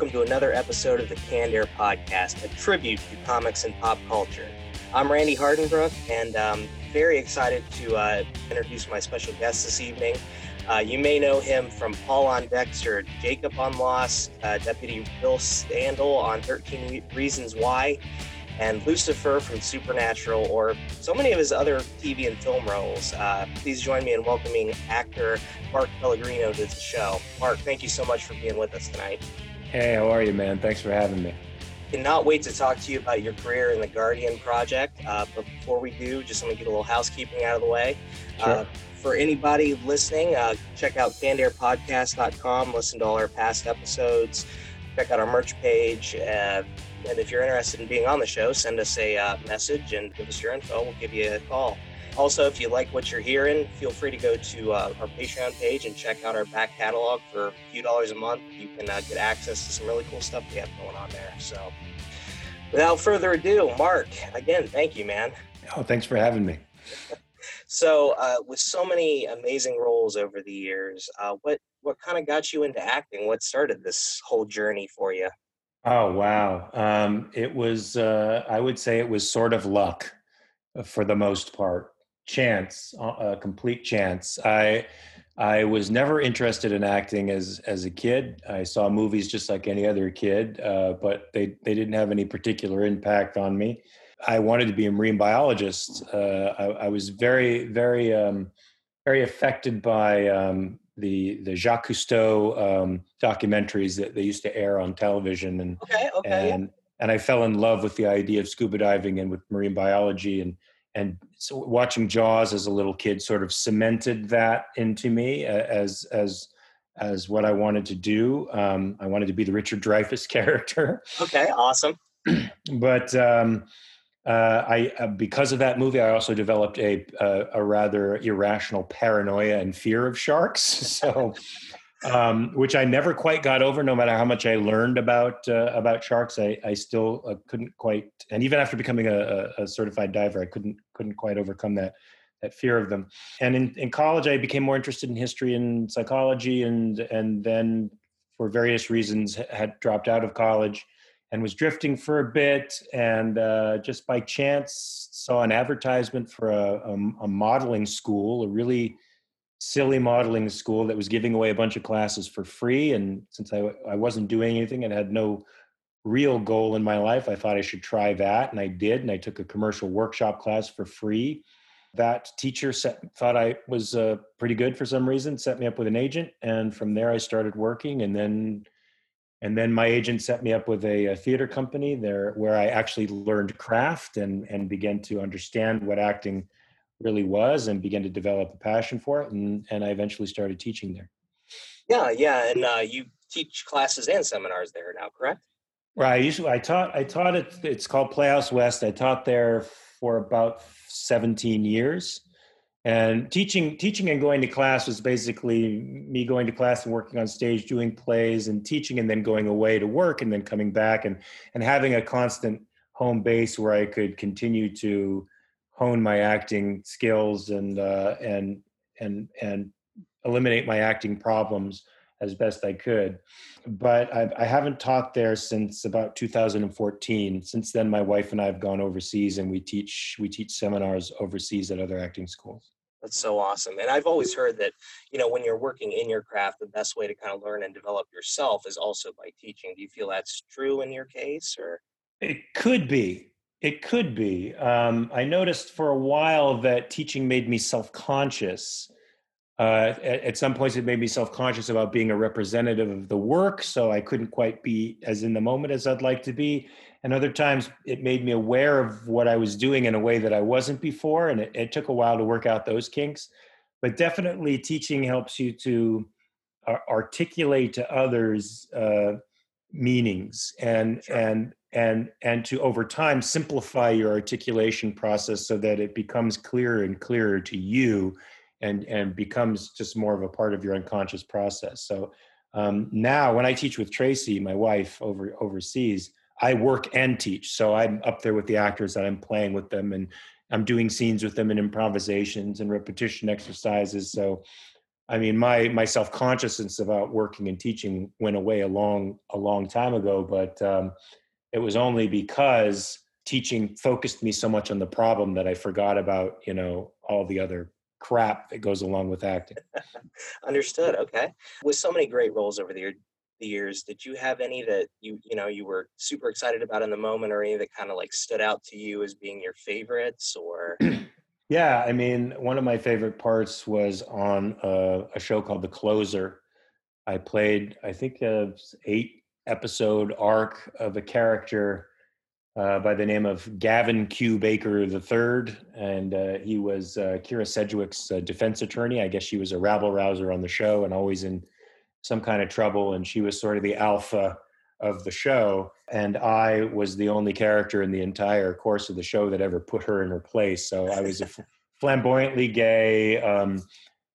Welcome to another episode of the Canned Air Podcast, a tribute to comics and pop culture. I'm Randy Hardenbrook, and I'm very excited to uh, introduce my special guest this evening. Uh, you may know him from Paul on Dexter, Jacob on Lost, uh, Deputy Bill Standall on 13 Reasons Why, and Lucifer from Supernatural, or so many of his other TV and film roles. Uh, please join me in welcoming actor Mark Pellegrino to the show. Mark, thank you so much for being with us tonight. Hey, how are you, man? Thanks for having me. Cannot wait to talk to you about your career in the Guardian Project. Uh, but before we do, just let me get a little housekeeping out of the way. Sure. Uh, for anybody listening, uh, check out cannedairpodcast.com, listen to all our past episodes, check out our merch page. Uh, and if you're interested in being on the show, send us a uh, message and give us your info. We'll give you a call. Also, if you like what you're hearing, feel free to go to uh, our Patreon page and check out our back catalog for a few dollars a month. You can uh, get access to some really cool stuff we have going on there. So, without further ado, Mark, again, thank you, man. Oh, thanks for having me. So, uh, with so many amazing roles over the years, uh, what what kind of got you into acting? What started this whole journey for you? Oh, wow. Um, it was, uh, I would say it was sort of luck for the most part, chance, a complete chance. I, I was never interested in acting as as a kid. I saw movies just like any other kid, uh, but they they didn't have any particular impact on me. I wanted to be a marine biologist. Uh, I, I, was very very um, very affected by um, the the Jacques Cousteau um, documentaries that they used to air on television, and okay, okay, and and I fell in love with the idea of scuba diving and with marine biology, and and so watching Jaws as a little kid sort of cemented that into me as as as what I wanted to do. Um, I wanted to be the Richard Dreyfuss character. Okay, awesome. but um, uh, I uh, because of that movie, I also developed a a, a rather irrational paranoia and fear of sharks. So, um, which I never quite got over. No matter how much I learned about uh, about sharks, I I still uh, couldn't quite. And even after becoming a, a, certified diver, I couldn't couldn't quite overcome that that fear of them. And in, in college, I became more interested in history and psychology, and and then for various reasons had dropped out of college and was drifting for a bit and uh, just by chance saw an advertisement for a, a, a, modeling school a really silly modeling school that was giving away a bunch of classes for free. And since i, I wasn't doing anything and had no real goal in my life i thought i should try that. And i did and i took a commercial workshop class for free. That teacher set, thought i was uh, pretty good for some reason set me up with an agent and from there i started working. And then and then my agent set me up with a, a, theater company there where i actually learned craft and and began to understand what acting really was and began to develop a passion for it and and i eventually started teaching there. Yeah yeah and uh, you teach classes and seminars there now correct? Right i usually i taught i taught it it's called playhouse west. I taught there for about 17 years. And teaching teaching and going to class was basically me going to class and working on stage doing plays and teaching and then going away to work and then coming back and and having a constant home base where i could continue to hone my acting skills and uh, and and and eliminate my acting problems as best I could. But I, I, haven't taught there since about 2014. Since then, my wife and I have gone overseas, and we teach we teach seminars overseas at other acting schools. That's so awesome. And I've always heard that you know when you're working in your craft, the best way to kind of learn and develop yourself is also by teaching. Do you feel that's true in your case, or? It could be. It could be. Um, I noticed for a while that teaching made me self conscious. Uh, at, at, some points, it made me self conscious about being a representative of the work, so I couldn't quite be as in the moment as I'd like to be. And other times, it made me aware of what I was doing in a way that I wasn't before, and it, it took a while to work out those kinks. But definitely, teaching helps you to uh, articulate to others uh, meanings and sure. and and and to over time simplify your articulation process so that it becomes clearer and clearer to you and and becomes just more of a part of your unconscious process. So um, now when i teach with tracy my wife over overseas i work and teach. So i'm up there with the actors that i'm playing with them and i'm doing scenes with them and improvisations and repetition exercises. So I mean, my my self consciousness about working and teaching went away a long a long time ago, but um, it was only because teaching focused me so much on the problem that I forgot about you know all the other crap that goes along with acting. Understood. Okay. With so many great roles over the, the years, did you have any that you you know you were super excited about in the moment, or any that kind of like stood out to you as being your favorites, or? Yeah, I mean, one of my favorite parts was on a, a show called The Closer. I played, I think, a eight episode arc of a character uh, by the name of Gavin Q. Baker III, and uh, he was uh, Kyra Sedgwick's uh, defense attorney. I guess she was a rabble rouser on the show and always in some kind of trouble, and she was sort of the alpha of the show. And I was the only character in the entire course of the show that ever put her in her place. So I was a flamboyantly gay um,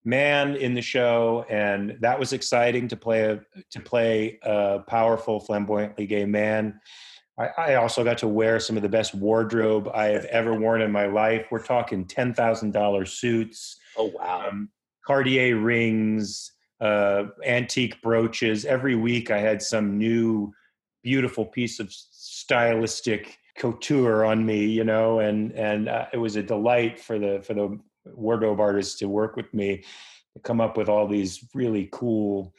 man in the show, and that was exciting to play a to play a powerful, flamboyantly gay man. I, I also got to wear some of the best wardrobe I have ever worn in my life. We're talking ten thousand dollar suits. Oh wow! Um, Cartier rings, uh, antique brooches. Every week I had some new beautiful piece of stylistic couture on me, you know, and and uh, it was a delight for the for the wardrobe artists to work with me to come up with all these really cool,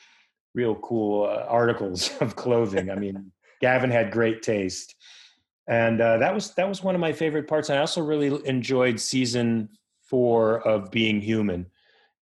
real cool uh, articles of clothing. I mean, Gavin had great taste, and uh, that was that was one of my favorite parts. I also really enjoyed season four of Being Human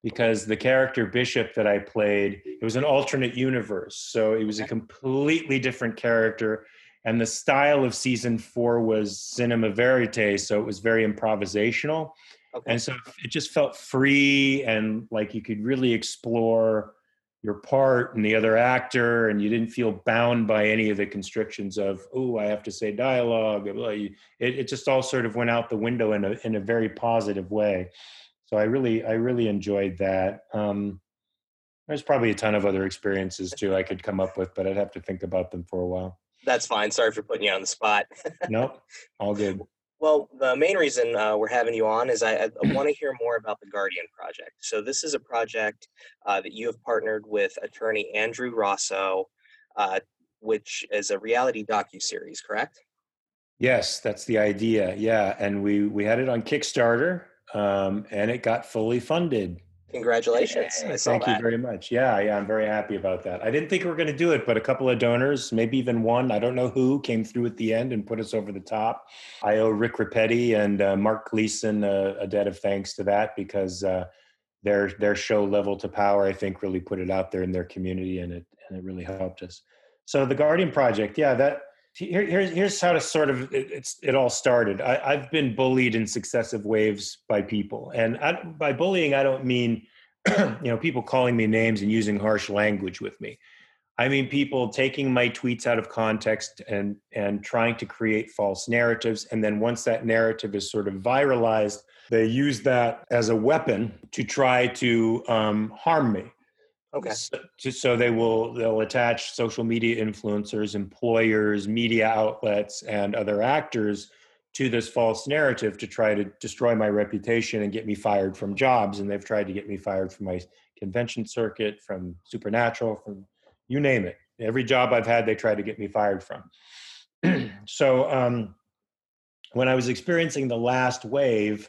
because the character Bishop that I played, it was an alternate universe. So it was a completely different character. And the style of season four was cinema verite. So it was very improvisational. Okay. And so it just felt free and like you could really explore your part and the other actor, and you didn't feel bound by any of the constrictions of, oh, I have to say dialogue. It, it just all sort of went out the window in a, in a very positive way so I really I really enjoyed that. Um, there's probably a ton of other experiences too I could come up with, but I'd have to think about them for a while. That's fine. Sorry for putting you on the spot. nope, all good. Well, the main reason uh, we're having you on is I, I want to hear more about the Guardian Project. So this is a project uh, that you have partnered with attorney Andrew Rossow, uh, which is a reality docu series, correct? Yes, that's the idea. Yeah, and we we had it on Kickstarter um, and it got fully funded. Congratulations! Thank you very much. Yeah, yeah, I'm very happy about that. I didn't think we were going to do it, but a couple of donors, maybe even one, I don't know who, came through at the end and put us over the top. I owe Rick Rapetti and uh, Mark Gleason a, a, debt of thanks to that because uh, their their show Level to Power, I think, really put it out there in their community, and it and it really helped us. So the Guardian Project, yeah, that here, here's here's how to sort of it, it's it all started. I, have been bullied in successive waves by people, and I, by bullying, I don't mean you know people calling me names and using harsh language with me. I mean people taking my tweets out of context and and trying to create false narratives, and then once that narrative is sort of viralized, they use that as a weapon to try to um, harm me. Okay. So, so they will they'll attach social media influencers, employers, media outlets, and other actors to this false narrative to try to destroy my reputation and get me fired from jobs. And they've tried to get me fired from my convention circuit, from Supernatural, from you name it. Every job I've had, they tried to get me fired from. so um, when I was experiencing the last wave,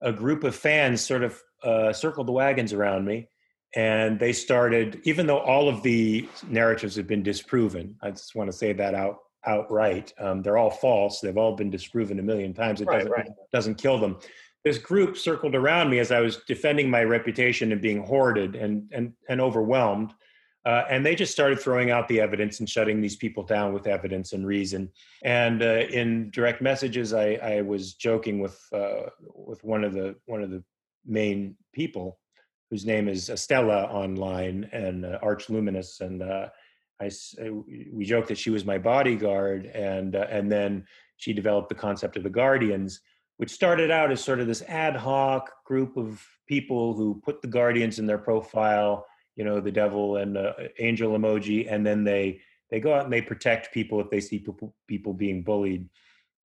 a group of fans sort of uh, circled the wagons around me and they started even though all of the narratives have been disproven i just want to say that out outright. Um, they're all false. They've all been disproven a million times. It Right, doesn't right. doesn't kill them. This group circled around me as I was defending my reputation and being hoarded and and and overwhelmed. Uh, and they just started throwing out the evidence and shutting these people down with evidence and reason. And uh, in direct messages, I, I was joking with uh, with one of the one of the main people, whose name is Estella online and uh, Arch Luminous, and uh, I uh, we joked that she was my bodyguard, and uh, and then she developed the concept of the Guardians, which started out as sort of this ad hoc group of people who put the Guardians in their profile you know the devil and uh, angel emoji and then they they go out and they protect people if they see people people being bullied.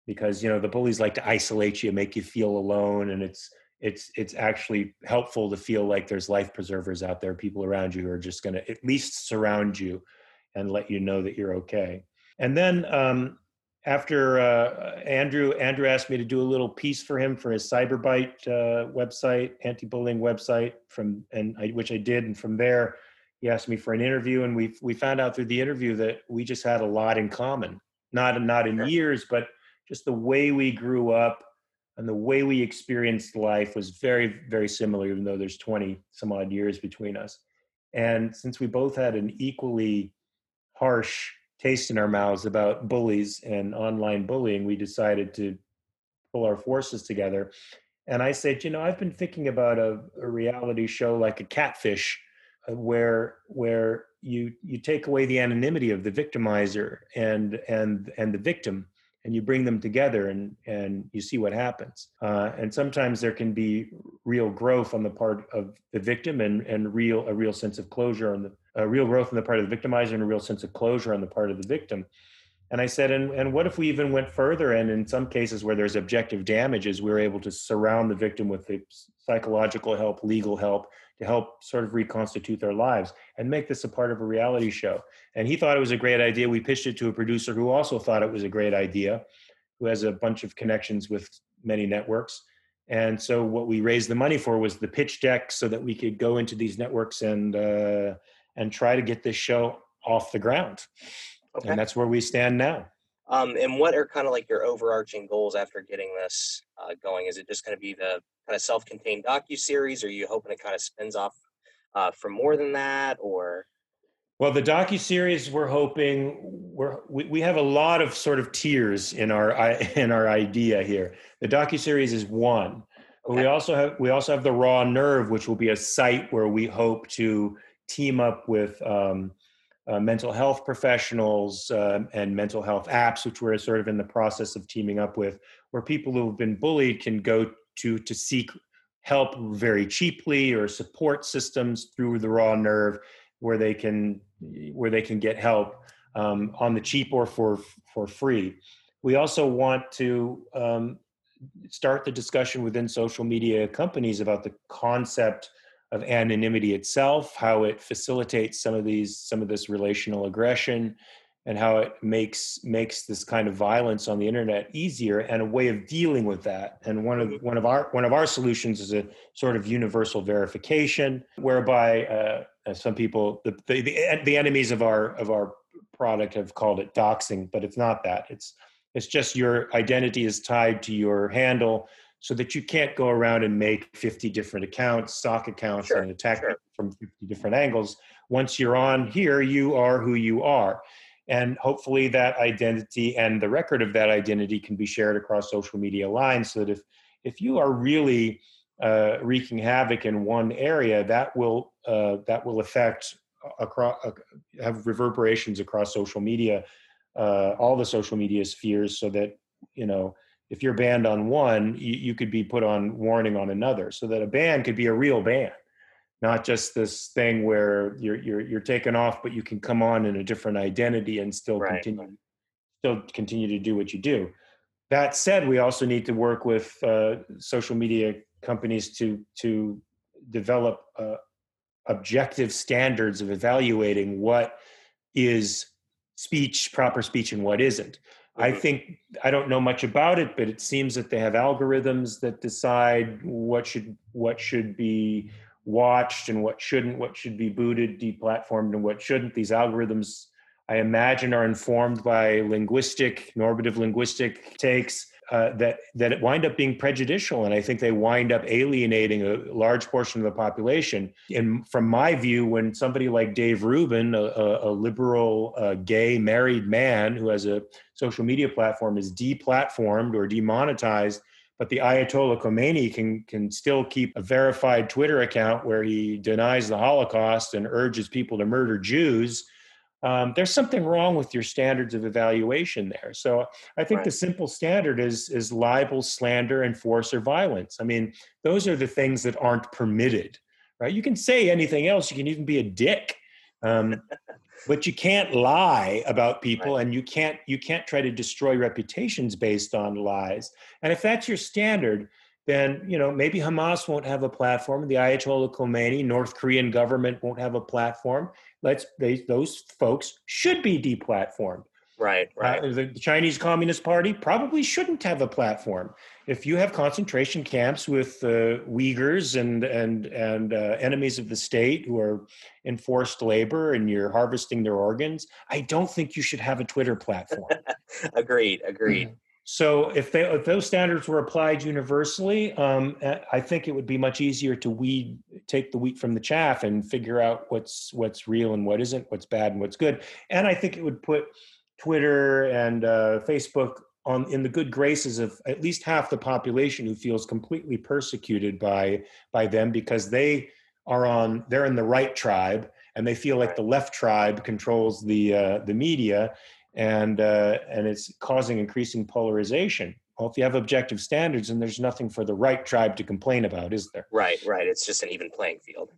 Because you know the bullies like to isolate you make you feel alone and it's it's it's actually helpful to feel like there's life preservers out there people around you who are just going to at least surround you and let you know that you're okay. And then um, after uh, Andrew Andrew asked me to do a little piece for him for his Cyberbyte uh, website, anti-bullying website, from and I, which I did, and from there he asked me for an interview, and we we found out through the interview that we just had a lot in common, not not in years, but just the way we grew up and the way we experienced life was very very similar, even though there's 20 some odd years between us. And since we both had an equally harsh taste in our mouths about bullies and online bullying, we decided to pull our forces together. And I said, you know, I've been thinking about a, a reality show like a catfish, uh, where where you you take away the anonymity of the victimizer and and and the victim, and you bring them together and and you see what happens. Uh, and sometimes there can be real growth on the part of the victim and and real a real sense of closure on the a real growth on the part of the victimizer and a real sense of closure on the part of the victim. And I said, and, and what if we even went further? And in some cases where there's objective damages, we're able to surround the victim with the psychological help, legal help to help sort of reconstitute their lives and make this a part of a reality show. And he thought it was a great idea. We pitched it to a producer who also thought it was a great idea, who has a bunch of connections with many networks. And so what we raised the money for was the pitch deck so that we could go into these networks and uh, and try to get this show off the ground. Okay. And that's where we stand now. Um, and what are kind of like your overarching goals after getting this uh, going? Is it just going to be the kind of self-contained docu series? Or are you hoping it kind of spins off uh, from more than that? Or Well, the docu series we're hoping we're we, we have a lot of sort of tiers in our in our idea here. The docu series is one, but we also have we also have the Raw Nerve, which will be a site where we hope to team up with um, uh, mental health professionals um, and mental health apps, which we're sort of in the process of teaming up with, where people who have been bullied can go to to seek help very cheaply or support systems through the Raw Nerve, where they can where they can get help um, on the cheap or for for free. We also want to um, start the discussion within social media companies about the concept of anonymity itself, how it facilitates some of these some of this relational aggression, and how it makes makes this kind of violence on the internet easier and a way of dealing with that. And one of one of our one of our solutions is a sort of universal verification, whereby uh, as some people the, the the the enemies of our of our product have called it doxing, but it's not that. It's it's just your identity is tied to your handle so that you can't go around and make 50 different accounts, stock accounts, Sure, and attack sure. from 50 different angles. Once you're on here, you are who you are. And hopefully that identity and the record of that identity can be shared across social media lines so that if, if you are really uh, wreaking havoc in one area, that will, uh, that will affect across, uh, have reverberations across social media, uh, all the social media spheres so that, you know, if you're banned on one, you, you could be put on warning on another, so that a ban could be a real ban, not just this thing where you're you're you're taken off, but you can come on in a different identity and still Right, continue still continue to do what you do. That said, we also need to work with uh, social media companies to to develop uh, objective standards of evaluating what is speech, proper speech, and what isn't. I Mhm. think I don't know much about it, but it seems that they have algorithms that decide what should what should be watched and what shouldn't, what should be booted, deplatformed, and what shouldn't. These algorithms, I imagine are informed by linguistic, normative linguistic takes uh, that that it wind up being prejudicial, and I think they wind up alienating a large portion of the population. And from my view, when somebody like Dave Rubin, a, a liberal, uh, gay, married man who has a social media platform, is deplatformed or demonetized, but the Ayatollah Khomeini can can still keep a verified Twitter account where he denies the Holocaust and urges people to murder Jews um, there's something wrong with your standards of evaluation there. So I think right. the simple standard is is libel, slander, and force or violence. I mean, those are the things that aren't permitted, right? You can say anything else. You can even be a dick, um, but you can't lie about people, right. and you can't you can't try to destroy reputations based on lies. And if that's your standard, then you know maybe Hamas won't have a platform, the Ayatollah Khomeini, North Korean government won't have a platform. Let's they, those folks should be deplatformed. Right, uh, right. Uh, the Chinese Communist Party probably shouldn't have a platform. If you have concentration camps with uh, Uyghurs and and and uh, enemies of the state who are in forced labor and you're harvesting their organs, I don't think you should have a Twitter platform. agreed, agreed. So if, they, if those standards were applied universally, um, I think it would be much easier to weed, take the wheat from the chaff, and figure out what's what's real and what isn't, what's bad and what's good. And I think it would put Twitter and uh, Facebook on in the good graces of at least half the population who feels completely persecuted by by them because they are on they're in the right tribe and they feel like the left tribe controls the uh, the media and uh, and it's causing increasing polarization. Well, if you have objective standards, and there's nothing for the right tribe to complain about, is there? Right, right. It's just an even playing field.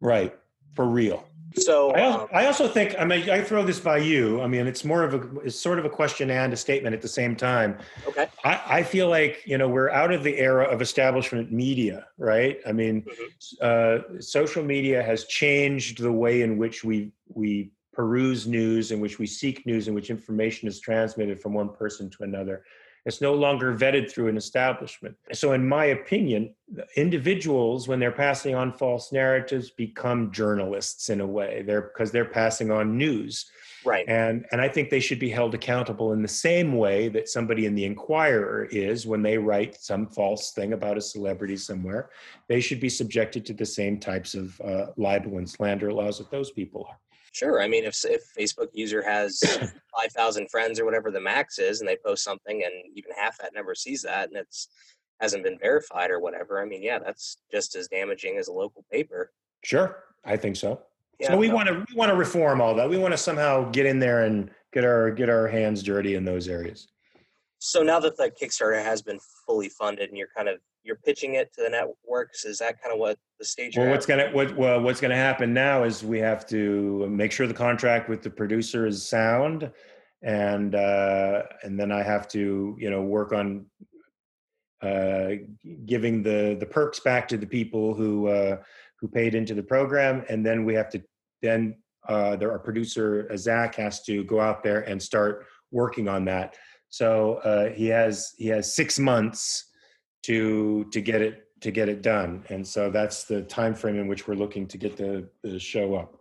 Right, for real. So I also, um, I also think I mean I throw this by you. I mean it's more of a it's sort of a question and a statement at the same time. Okay. I, I feel like you know we're out of the era of establishment media, right? I mean, mm-hmm. uh, social media has changed the way in which we we peruse news, in which we seek news, in which information is transmitted from one person to another. It's no longer vetted through an establishment. So, in my opinion, individuals, when they're passing on false narratives, become journalists in a way. They're because they're passing on news. Right. And and I think they should be held accountable in the same way that somebody in the Inquirer is when they write some false thing about a celebrity somewhere. They should be subjected to the same types of uh, libel and slander laws that those people are. Sure. I mean, if if Facebook user has five thousand friends or whatever the max is, and they post something, and even half that never sees that, and it's hasn't been verified or whatever. I mean, yeah, that's just as damaging as a local paper. Sure, I think so. Yeah, so we want to we want to reform all that. We want to somehow get in there and get our get our hands dirty in those areas. So now that the Kickstarter has been fully funded, and you're kind of you're pitching it to the networks. Is that kind of what the stage? Well, what's gonna what well, what's gonna happen now is we have to make sure the contract with the producer is sound, and uh, and then I have to you know work on uh, giving the the perks back to the people who uh, who paid into the program, and then we have to then uh, there our producer Zach has to go out there and start working on that. So uh, he has he has six months to to get it to get it done. And so that's the time frame in which we're looking to get the, the show up.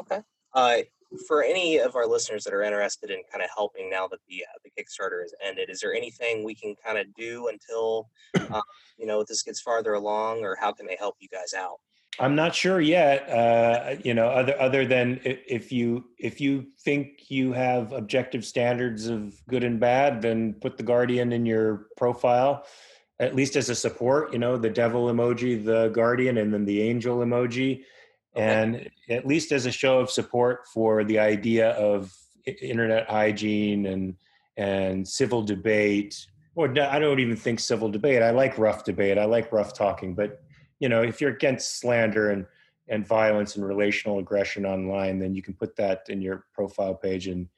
Okay. Uh, for any of our listeners that are interested in kind of helping now that the uh, the kickstarter has ended is there anything we can kind of do until uh, you know this gets farther along or how can they help you guys out i'm not sure yet uh, you know other other than if you if you think you have objective standards of good and bad then put the guardian in your profile at least as a support, you know, the devil emoji, the guardian, and then the angel emoji. Okay. And at least as a show of support for the idea of internet hygiene and and civil debate. Or I don't even think civil debate. I like rough debate. I like rough talking. But you know, if you're against slander and and violence and relational aggression online, then you can put that in your profile page and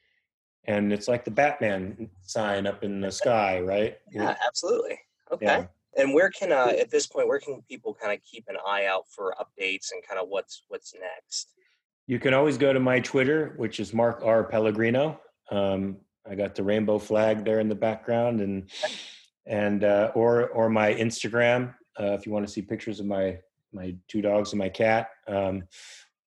and it's like the Batman sign up in the sky, right? Yeah, absolutely. Okay. Yeah. And where can uh, at this point where can people kind of keep an eye out for updates and kind of what's what's next? You can always go to my Twitter, which is Mark R Pellegrino. Um, I got the rainbow flag there in the background, and and uh, or or my Instagram uh, if you want to see pictures of my my two dogs and my cat. Um,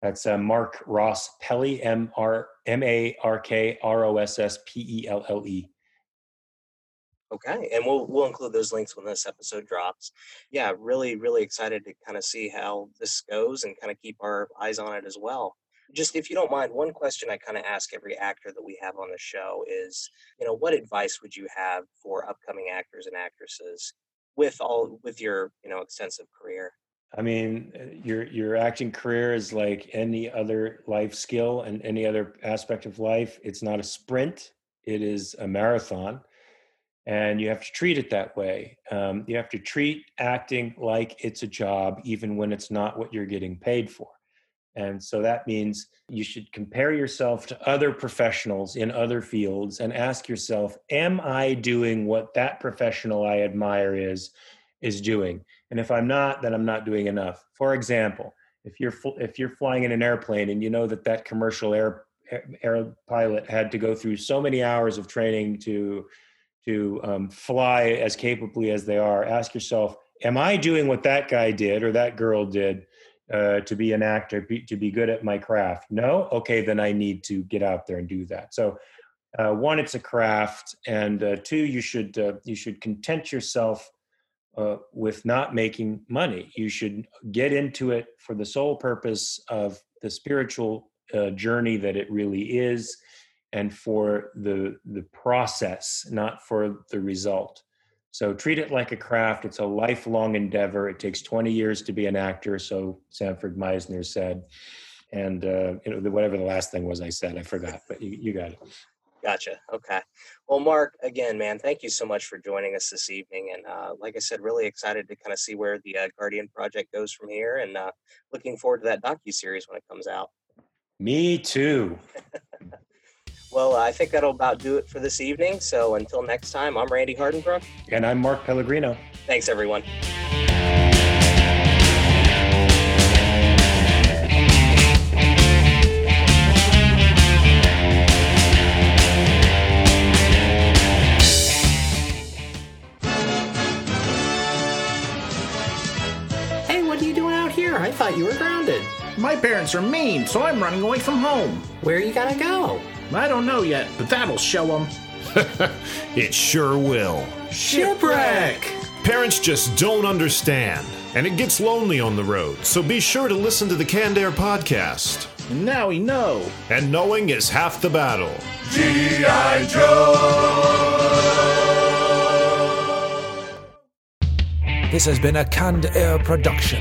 that's uh, Mark Ross Pelly, M R M A R K R O S S P E L L E. Okay, and we'll we'll include those links when this episode drops. Yeah, really, really excited to kind of see how this goes and kind of keep our eyes on it as well. Just if you don't mind, one question I kind of ask every actor that we have on the show is, you know, what advice would you have for upcoming actors and actresses with all with your you know extensive career? I mean, uh, your your acting career is like any other life skill and any other aspect of life. It's not a sprint; it is a marathon, and you have to treat it that way. Um, you have to treat acting like it's a job, even when it's not what you're getting paid for. And so that means you should compare yourself to other professionals in other fields and ask yourself, am I doing what that professional I admire is is doing? And if I'm not, then I'm not doing enough. For example, if you're if you're flying in an airplane and you know that that commercial air air pilot had to go through so many hours of training to to um, fly as capably as they are, ask yourself, am I doing what that guy did or that girl did uh, to be an actor, be, to be good at my craft? No? Okay, then I need to get out there and do that. So, uh, one, it's a craft, and uh, two, you should uh, you should content yourself uh, with not making money. You should get into it for the sole purpose of the spiritual uh, journey that it really is, and for the the process, not for the result. So treat it like a craft. It's a lifelong endeavor. It takes 20 years to be an actor, so Sanford Meisner said. And uh, you know, whatever the last thing was I said, I forgot, but you, you got it. Gotcha. Okay. Well, Mark, again, man, thank you so much for joining us this evening. And uh, like I said, really excited to kind of see where the uh, Guardian project goes from here, and uh, looking forward to that docu series when it comes out. Me too. well, I think that'll about do it for this evening. So until next time, I'm Randy Hardenbrook. And I'm Mark Pellegrino. Thanks, everyone. Hey, what are you doing out here? I thought you were grounded. My parents are mean, so I'm running away from home. Where are you gonna go? I don't know yet, but that'll show them. it sure will. Shipwreck! Parents just don't understand, and it gets lonely on the road, so be sure to listen to the Canned Air podcast. And now we know. And knowing is half the battle. G.I. Joe! This has been a Canned Air production.